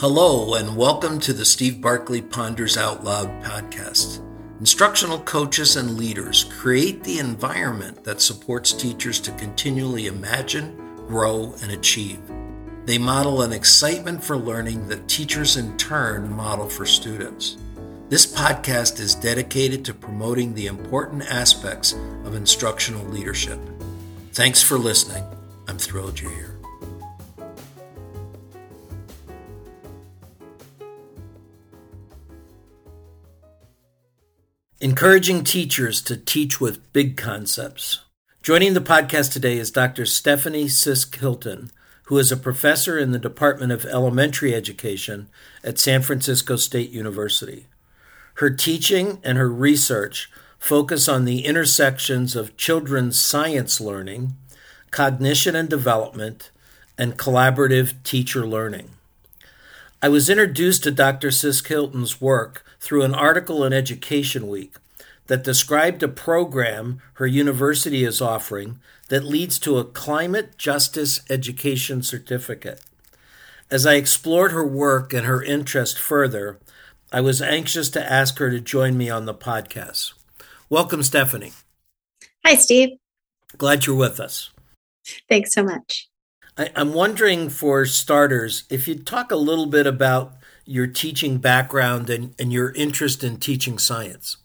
Hello, and welcome to the Steve Barkley Ponders Out Loud podcast. Instructional coaches and leaders create the environment that supports teachers to continually imagine, grow, and achieve. They model an excitement for learning that teachers in turn model for students. This podcast is dedicated to promoting the important aspects of instructional leadership. Thanks for listening. I'm thrilled you're here. Encouraging teachers to teach with big concepts. Joining the podcast today is Dr. Stephanie Sisk Hilton, who is a professor in the Department of Elementary Education at San Francisco State University. Her teaching and her research focus on the intersections of children's science learning, cognition and development, and collaborative teacher learning. I was introduced to Dr. Sisk Hilton's work through an article in Education Week that described a program her university is offering that leads to a climate justice education certificate. As I explored her work and her interest further, I was anxious to ask her to join me on the podcast. Welcome, Stephanie. Hi, Steve. Glad you're with us. Thanks so much. I, am wondering, for starters, if you'd talk a little bit about your teaching background and, and your interest in teaching science.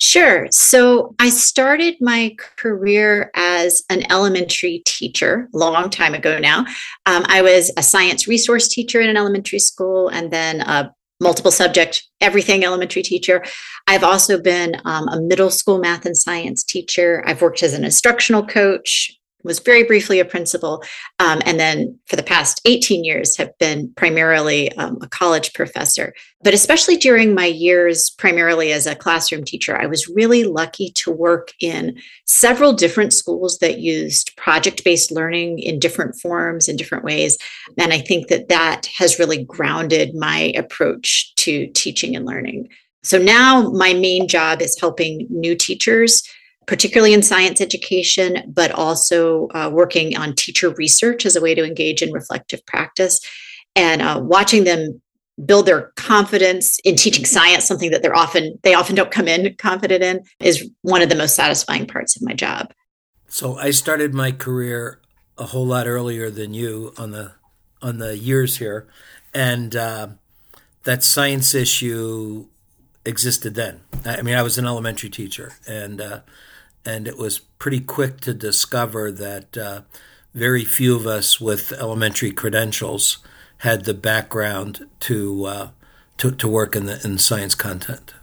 Sure. So I started my career as an elementary teacher a long time ago now. Um, I was a science resource teacher in an elementary school and then a multiple subject, everything elementary teacher. I've also been um, a middle school math and science teacher. I've worked as an instructional coach, was very briefly a principal, um, and then for the past 18 years have been primarily um, a college professor. But especially during my years, primarily as a classroom teacher, I was really lucky to work in several different schools that used project based learning in different forms, in different ways. And I think that that has really grounded my approach to teaching and learning. So now my main job is helping new teachers particularly in science education, but also uh, working on teacher research as a way to engage in reflective practice. And uh, watching them build their confidence in teaching science something that they're often they often don't come in confident in is one of the most satisfying parts of my job. So i started my career a whole lot earlier than you on the on the years here. And uh, that science issue existed then. I mean i was an elementary teacher and uh, and it was pretty quick to discover that uh, very few of us with elementary credentials had the background to uh, to, to work in the in science content.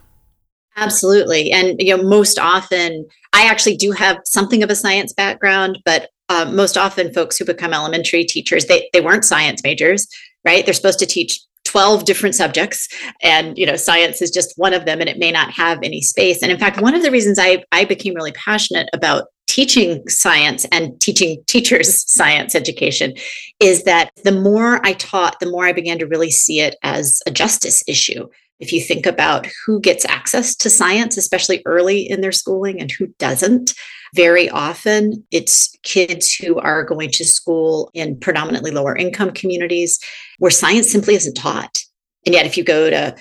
Absolutely, and you know, most often I actually do have something of a science background, but uh, most often folks who become elementary teachers they they weren't science majors, right? They're supposed to teach 12 different subjects and you know science is just one of them and it may not have any space. And in fact one of the reasons i i became really passionate about teaching science and teaching teachers science education is that the more i taught the more i began to really see it as a justice issue if you think about who gets access to science especially early in their schooling and who doesn't very often, it's kids who are going to school in predominantly lower income communities where science simply isn't taught. And yet, if you go to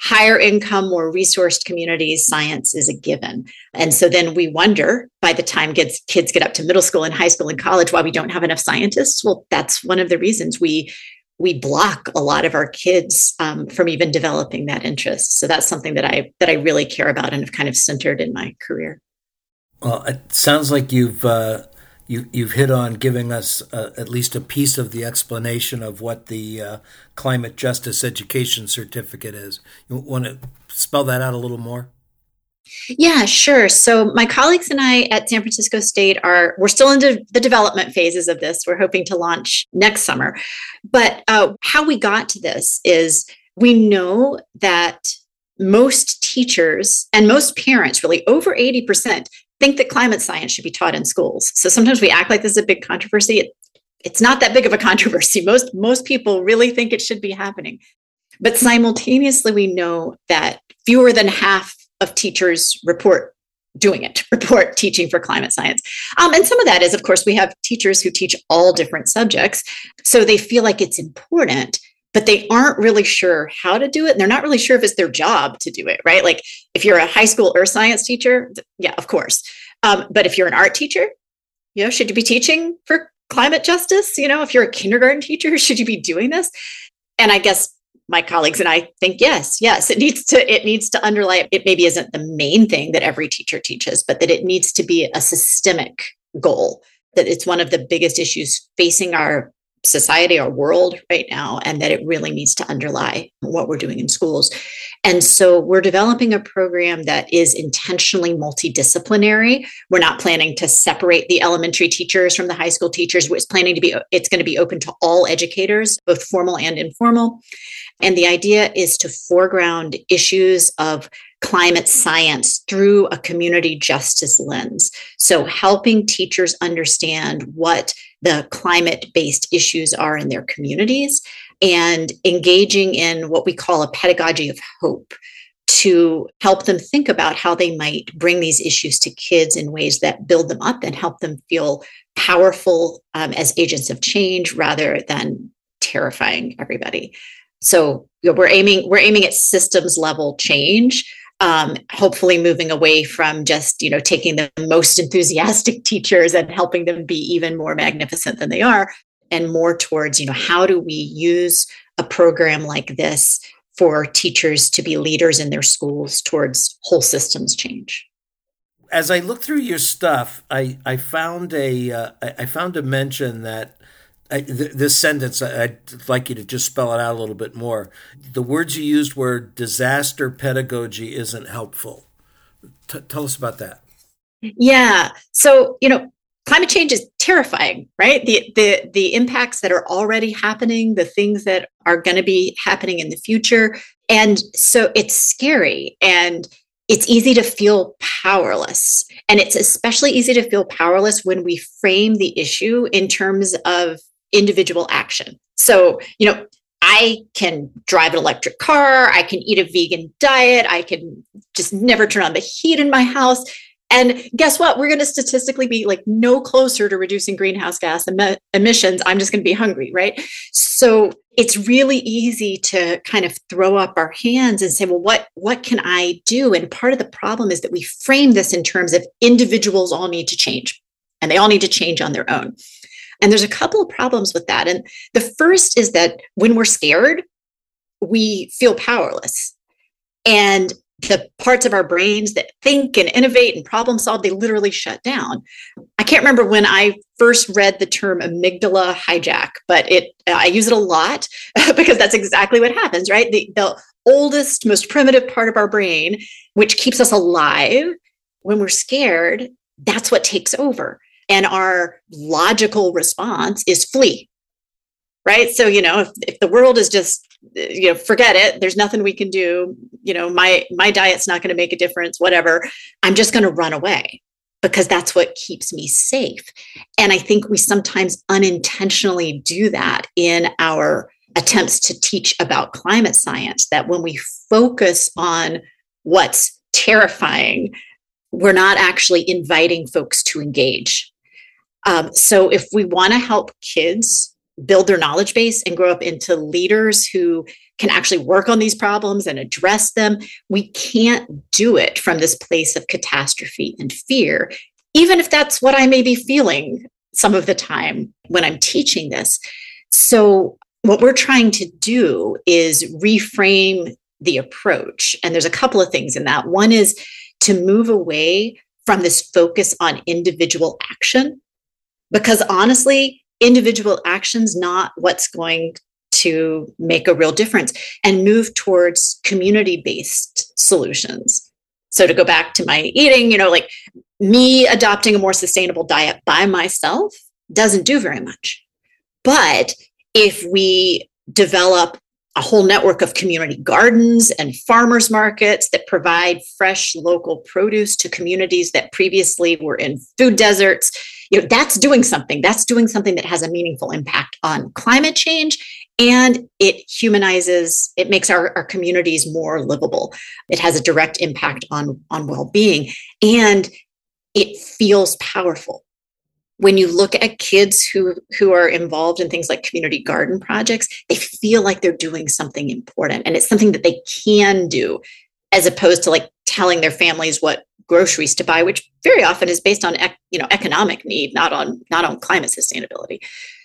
higher income, more resourced communities, science is a given. And so then we wonder by the time kids, kids get up to middle school and high school and college why we don't have enough scientists. Well, that's one of the reasons we we block a lot of our kids um, from even developing that interest. So that's something that I that I really care about and have kind of centered in my career. Well, it sounds like you've uh, you, you've hit on giving us uh, at least a piece of the explanation of what the uh, climate justice education certificate is. You want to spell that out a little more? Yeah, sure. So my colleagues and I at San Francisco State are we're still in the development phases of this. We're hoping to launch next summer. But uh, how we got to this is we know that most teachers and most parents, really over 80%, think that climate science should be taught in schools. So sometimes we act like this is a big controversy. It, it's not that big of a controversy. Most most people really think it should be happening. But simultaneously we know that fewer than half of teachers report doing it, report teaching for climate science. Um, and some of that is, of course, we have teachers who teach all different subjects. So they feel like it's important, but they aren't really sure how to do it. And they're not really sure if it's their job to do it, right? Like if you're a high school earth science teacher, yeah, of course. Um, but if you're an art teacher, you know, should you be teaching for climate justice? You know, if you're a kindergarten teacher, should you be doing this? And I guess my colleagues and I think yes, yes, it needs to it needs to underlie it maybe isn't the main thing that every teacher teaches, but that it needs to be a systemic goal that it's one of the biggest issues facing our society, our world right now, and that it really needs to underlie what we're doing in schools. And so we're developing a program that is intentionally multidisciplinary. We're not planning to separate the elementary teachers from the high school teachers. It's planning to be, it's going to be open to all educators, both formal and informal. And the idea is to foreground issues of climate science through a community justice lens. So, helping teachers understand what the climate based issues are in their communities and engaging in what we call a pedagogy of hope to help them think about how they might bring these issues to kids in ways that build them up and help them feel powerful um, as agents of change rather than terrifying everybody. So you know, we're aiming we're aiming at systems level change um, hopefully moving away from just you know taking the most enthusiastic teachers and helping them be even more magnificent than they are and more towards you know how do we use a program like this for teachers to be leaders in their schools towards whole systems change as i look through your stuff i i found a uh, I found a mention that I, th- this sentence, I'd like you to just spell it out a little bit more. The words you used were disaster pedagogy isn't helpful. T- tell us about that. Yeah. So, you know, climate change is terrifying, right? The, the, the impacts that are already happening, the things that are going to be happening in the future. And so it's scary and it's easy to feel powerless. And it's especially easy to feel powerless when we frame the issue in terms of individual action. So, you know, I can drive an electric car, I can eat a vegan diet, I can just never turn on the heat in my house. And guess what? We're going to statistically be like no closer to reducing greenhouse gas em- emissions. I'm just going to be hungry, right? So it's really easy to kind of throw up our hands and say, well, what, what can I do? And part of the problem is that we frame this in terms of individuals all need to change and they all need to change on their own. And there's a couple of problems with that. And the first is that when we're scared, we feel powerless. And the parts of our brains that think and innovate and problem solve, they literally shut down. I can't remember when I first read the term amygdala hijack, but it I use it a lot because that's exactly what happens, right? The, the oldest, most primitive part of our brain, which keeps us alive, when we're scared, that's what takes over. And our logical response is flee. Right. So, you know, if, if the world is just, you know, forget it, there's nothing we can do, you know, my my diet's not going to make a difference, whatever. I'm just going to run away because that's what keeps me safe. And I think we sometimes unintentionally do that in our attempts to teach about climate science, that when we focus on what's terrifying, we're not actually inviting folks to engage. Um, so if we want to help kids build their knowledge base and grow up into leaders who can actually work on these problems and address them, we can't do it from this place of catastrophe and fear, even if that's what I may be feeling some of the time when I'm teaching this. So, what we're trying to do is reframe the approach. And there's a couple of things in that. One is to move away from this focus on individual action because honestly, individual actions not what's going to make a real difference and move towards community based solutions. So to go back to my eating, you know, like me adopting a more sustainable diet by myself doesn't do very much. But if we develop a whole network of community gardens and farmers markets that provide fresh local produce to communities that previously were in food deserts you know that's doing something. That's doing something that has a meaningful impact on climate change and it humanizes it makes our, our communities more livable. It has a direct impact on on well-being and it feels powerful. When you look at kids who who are involved in things like community garden projects they feel like they're doing something important and it's something that they can do as opposed to like telling their families what groceries to buy which very often is based on you know economic need not on not on climate sustainability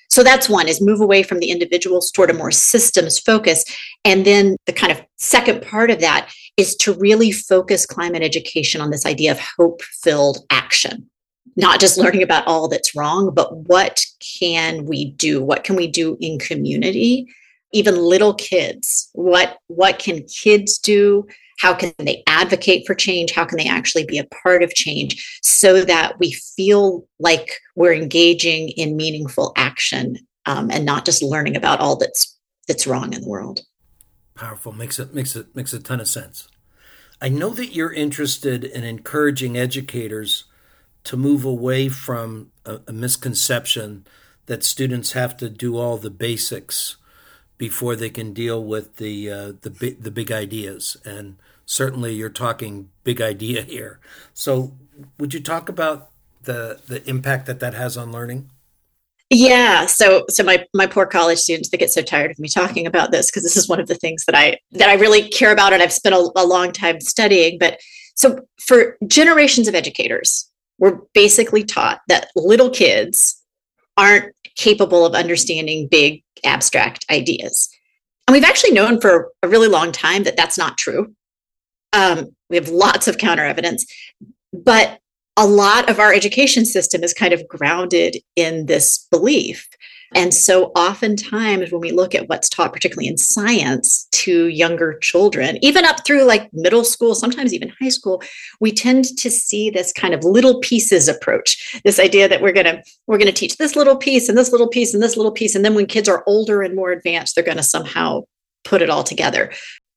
so that's one is move away from the individuals toward a more systems focus and then the kind of second part of that is to really focus climate education on this idea of hope filled action not just learning about all that's wrong, but what can we do? What can we do in community? Even little kids, what what can kids do? How can they advocate for change? How can they actually be a part of change so that we feel like we're engaging in meaningful action um, and not just learning about all that's that's wrong in the world? Powerful makes it makes it makes a ton of sense. I know that you're interested in encouraging educators to move away from a, a misconception that students have to do all the basics before they can deal with the uh, the the big ideas. And certainly, you're talking big idea here. So, would you talk about the the impact that that has on learning? Yeah. So so my my poor college students they get so tired of me talking about this because this is one of the things that I that I really care about and I've spent a, a long time studying. But so for generations of educators, we're basically taught that little kids aren't capable of understanding big abstract ideas. And we've actually known for a really long time that that's not true. Um, we have lots of counter evidence, but a lot of our education system is kind of grounded in this belief. And so, oftentimes, when we look at what's taught, particularly in science, to younger children, even up through like middle school, sometimes even high school, we tend to see this kind of little pieces approach. This idea that we're gonna we're gonna teach this little piece and this little piece and this little piece, and then when kids are older and more advanced, they're gonna somehow put it all together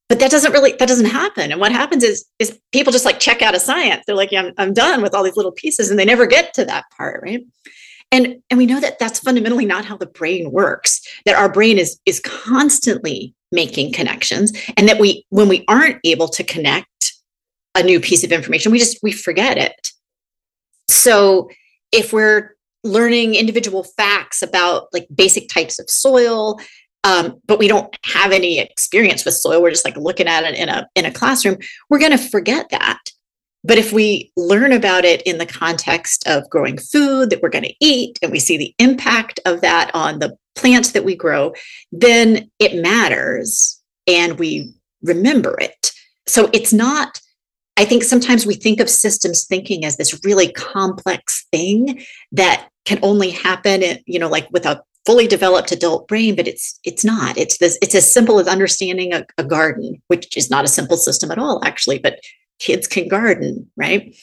but that doesn't really that doesn't happen. And what happens is is people just like check out of science. They're like yeah, I'm, I'm done with all these little pieces and they never get to that part right? And and we know that that's fundamentally not how the brain works that our brain is is constantly making connections and that we when we aren't able to connect a new piece of information we just we forget it. So if we're learning individual facts about like basic types of soil um, but we don't have any experience with soil. We're just like looking at it in a in a classroom. We're going to forget that. But if we learn about it in the context of growing food that we're going to eat and we see the impact of that on the plants that we grow, then it matters and we remember it. So it's not, I think sometimes we think of systems thinking as this really complex thing that can only happen, you know, like with a fully developed adult brain but it's it's not it's this it's as simple as understanding a, a garden which is not a simple system at all actually but kids can garden, right?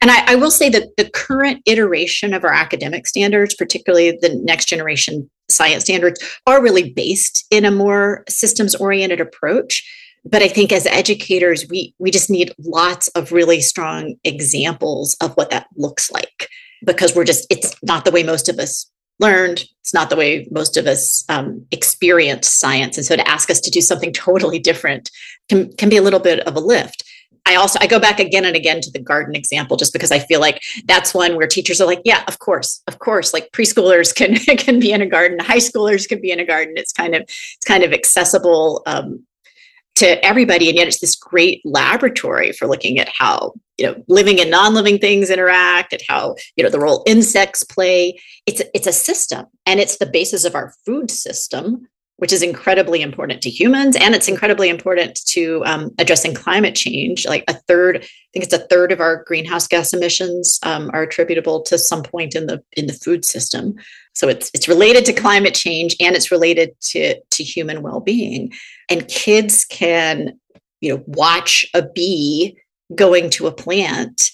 And I, I, will say that the current iteration of our academic standards, particularly the next generation science standards, are really based in a more systems oriented approach. But I think as educators, we, we just need lots of really strong examples of what that looks like because we're just, it's not the way most of us learned. It's not the way most of us um, experience science. And so to ask us to do something totally different can, can be a little bit of a lift. I also I go back again and again to the garden example just because I feel like that's one where teachers are like, yeah, of course, of course, like preschoolers can can be in a garden, high schoolers can be in a garden. It's kind of it's kind of accessible um, to everybody, and yet it's this great laboratory for looking at how you know living and non-living things interact, and how you know the role insects play. It's it's a system, and it's the basis of our food system which is incredibly important to humans and it's incredibly important to um, addressing climate change like a third i think it's a third of our greenhouse gas emissions um, are attributable to some point in the in the food system so it's it's related to climate change and it's related to to human well-being and kids can you know watch a bee going to a plant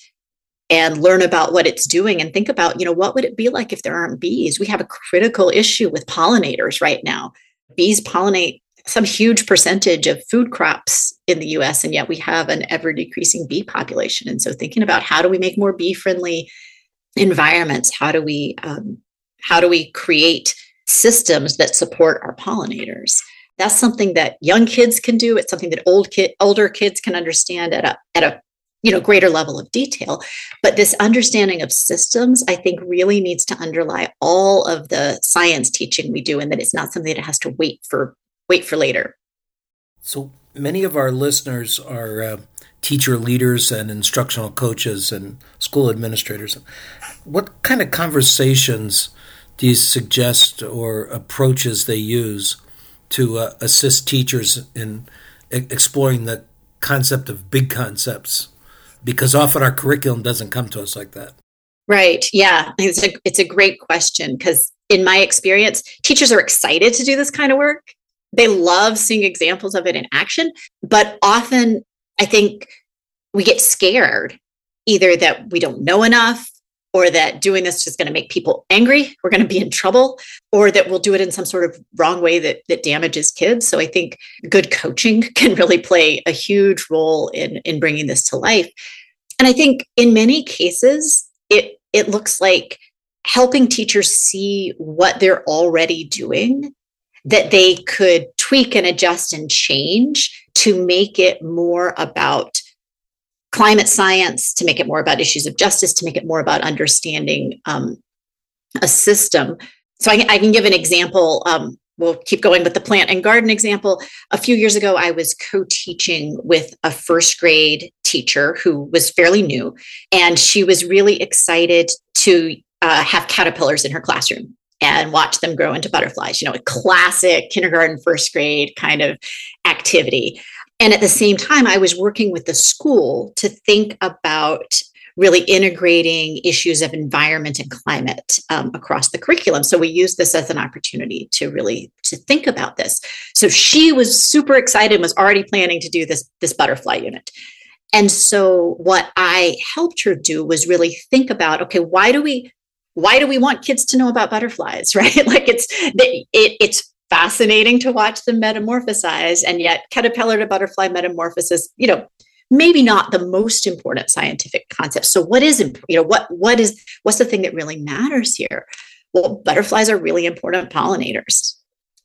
and learn about what it's doing and think about you know what would it be like if there aren't bees we have a critical issue with pollinators right now bees pollinate some huge percentage of food crops in the US, and yet we have an ever decreasing bee population. And so, thinking about how do we make more bee friendly environments? How do we um, how do we create systems that support our pollinators? That's something that young kids can do. It's something that old kid, older kids can understand at a at a you know greater level of detail but this understanding of systems i think really needs to underlie all of the science teaching we do and that it's not something that has to wait for wait for later so many of our listeners are uh, teacher leaders and instructional coaches and school administrators what kind of conversations do you suggest or approaches they use to uh, assist teachers in exploring the concept of big concepts because often our curriculum doesn't come to us like that. Right. Yeah. It's a, it's a great question because in my experience, teachers are excited to do this kind of work. They love seeing examples of it in action, but often I think we get scared either that we don't know enough or that doing this is going to make people angry, we're going to be in trouble, or that we'll do it in some sort of wrong way that, that damages kids. So I think good coaching can really play a huge role in, in bringing this to life. And I think in many cases, it, it looks like helping teachers see what they're already doing that they could tweak and adjust and change to make it more about climate science, to make it more about issues of justice, to make it more about understanding um, a system. So I, I, can give an example. Um, we'll keep going with the plant and garden example. A few years ago, I was co teaching with a first grade teacher who was fairly new, and she was really excited to uh, have caterpillars in her classroom and watch them grow into butterflies, you know, a classic kindergarten, first grade kind of activity. And at the same time, I was working with the school to think about really integrating issues of environment and climate um, across the curriculum. So we used this as an opportunity to really to think about this. So she was super excited and was already planning to do this this butterfly unit. And so what i helped her do was really think about okay why do we why do we want kids to know about butterflies right? Like it's it, it's fascinating to watch them metamorphosize and yet caterpillar to butterfly metamorphosis you know maybe not the most important scientific concept. So what is you know what what is what's the thing that really matters here? Well butterflies are really important pollinators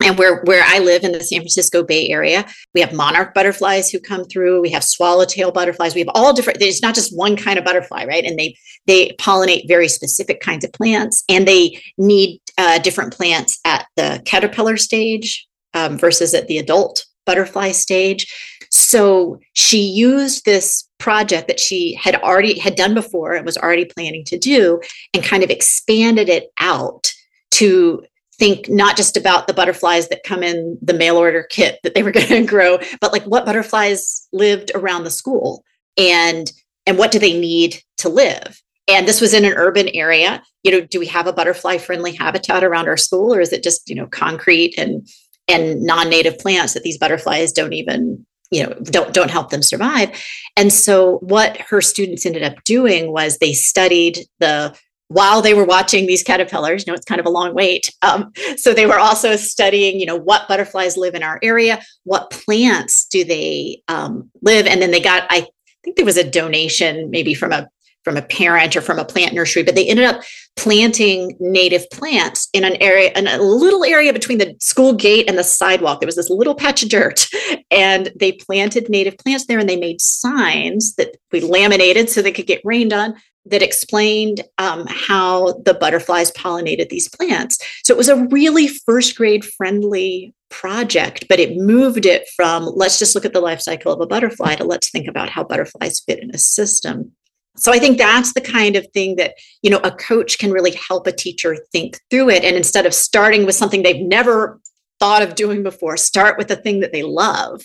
and where where I live in the San Francisco Bay Area, we have monarch butterflies who come through. We have swallowtail butterflies. We have all different. There's not just one kind of butterfly, right? And they they pollinate very specific kinds of plants, and they need uh, different plants at the caterpillar stage um, versus at the adult butterfly stage. So she used this project that she had already had done before and was already planning to do, and kind of expanded it out to think not just about the butterflies that come in the mail order kit that they were going to grow but like what butterflies lived around the school and and what do they need to live? And this was in an urban area. You know do we have a butterfly friendly habitat around our school or is it just you know concrete and and non-native plants that these butterflies don't even you know don't don't help them survive? And so what her students ended up doing was they studied the while they were watching these caterpillars you know it's kind of a long wait um, so they were also studying you know what butterflies live in our area what plants do they um, live and then they got i think there was a donation maybe from a from a parent or from a plant nursery but they ended up planting native plants in an area in a little area between the school gate and the sidewalk there was this little patch of dirt and they planted native plants there and they made signs that we laminated so they could get rained on that explained um, how the butterflies pollinated these plants. So it was a really first grade friendly project, but it moved it from let's just look at the life cycle of a butterfly to let's think about how butterflies fit in a system. So I think that's the kind of thing that, you know, a coach can really help a teacher think through it. And instead of starting with something they've never thought of doing before, start with the thing that they love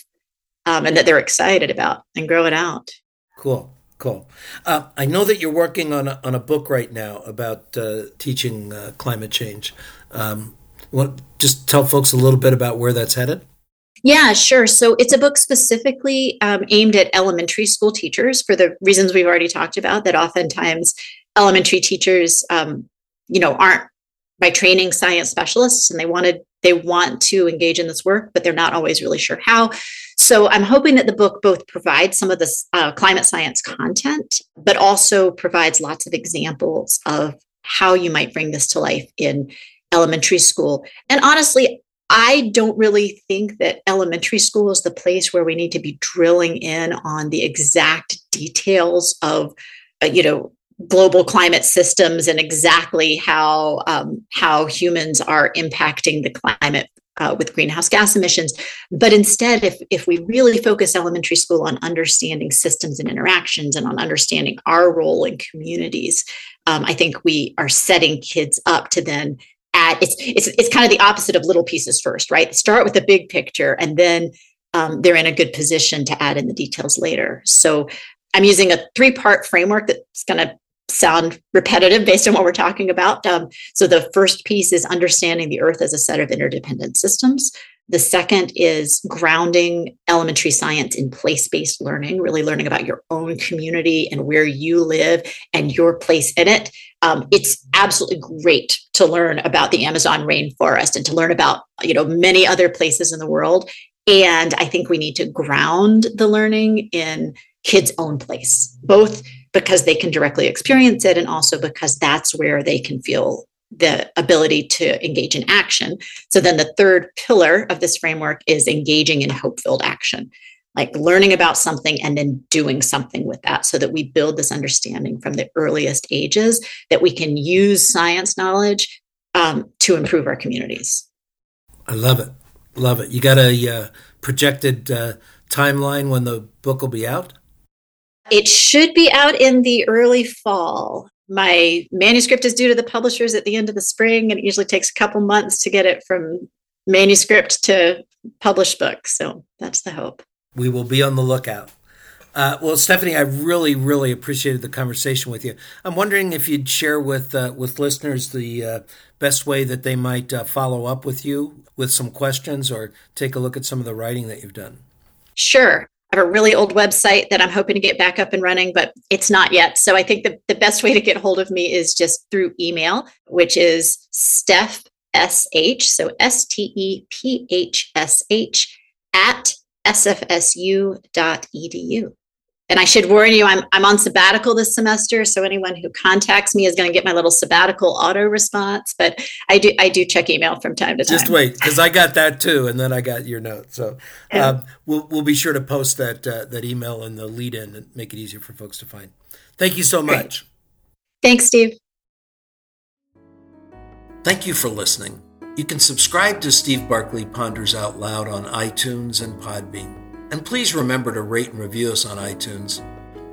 um, and that they're excited about and grow it out. Cool. Cool. Uh, I know that you're working on a, on a book right now about uh, teaching uh, climate change. Um, just tell folks a little bit about where that's headed? Yeah, sure. So it's a book specifically um, aimed at elementary school teachers for the reasons we've already talked about. That oftentimes elementary teachers, um, you know, aren't by training science specialists, and they wanted they want to engage in this work, but they're not always really sure how. So I'm hoping that the book both provides some of this uh, climate science content, but also provides lots of examples of how you might bring this to life in elementary school. And honestly, I don't really think that elementary school is the place where we need to be drilling in on the exact details of, uh, you know, global climate systems and exactly how um, how humans are impacting the climate uh, with greenhouse gas emissions. But instead, if if we really focus elementary school on understanding systems and interactions and on understanding our role in communities, um, I think we are setting kids up to then add. It's it's it's kind of the opposite of little pieces first, right? Start with the big picture, and then um, they're in a good position to add in the details later. So I'm using a three part framework that's going to sound repetitive based on what we're talking about. Um, so the first piece is understanding the earth as a set of interdependent systems. The second is grounding elementary science in place based learning, really learning about your own community and where you live and your place in it. Um, it's absolutely great to learn about the Amazon rainforest and to learn about you know many other places in the world. And I think we need to ground the learning in kids' own place, both because they can directly experience it and also because that's where they can feel the ability to engage in action. So then the third pillar of this framework is engaging in hope filled action, like learning about something and then doing something with that so that we build this understanding from the earliest ages that we can use science knowledge um, to improve our communities. I love it. Love it. You got a uh, projected uh, timeline when the book will be out? It should be out in the early fall. My manuscript is due to the publishers at the end of the spring, and it usually takes a couple months to get it from manuscript to published book. So that's the hope. We will be on the lookout. Uh, well, Stephanie, I really, really appreciated the conversation with you. I'm wondering if you'd share with uh, with listeners the uh, best way that they might uh, follow up with you with some questions or take a look at some of the writing that you've done. Sure. I have a really old website that I'm hoping to get back up and running, but it's not yet. So I think the, the best way to get hold of me is just through email, which is Steph SH, so S T E P H S H at sfsu.edu. And I should warn you, I'm, I'm on sabbatical this semester. So anyone who contacts me is going to get my little sabbatical auto response. But I do I do check email from time to time. Just wait, because I got that too, and then I got your note. So um, we'll we'll be sure to post that uh, that email in the lead in and make it easier for folks to find. Thank you so much. Great. Thanks, Steve. Thank you for listening. You can subscribe to Steve Barkley Ponders Out Loud on iTunes and Podbean. And please remember to rate and review us on iTunes.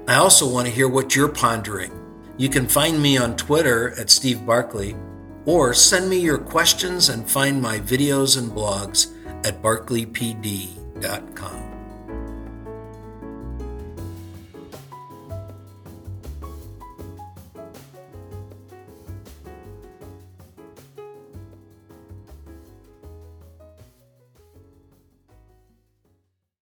I also want to hear what you're pondering. You can find me on Twitter at Steve Barkley or send me your questions and find my videos and blogs at barkleypd.com.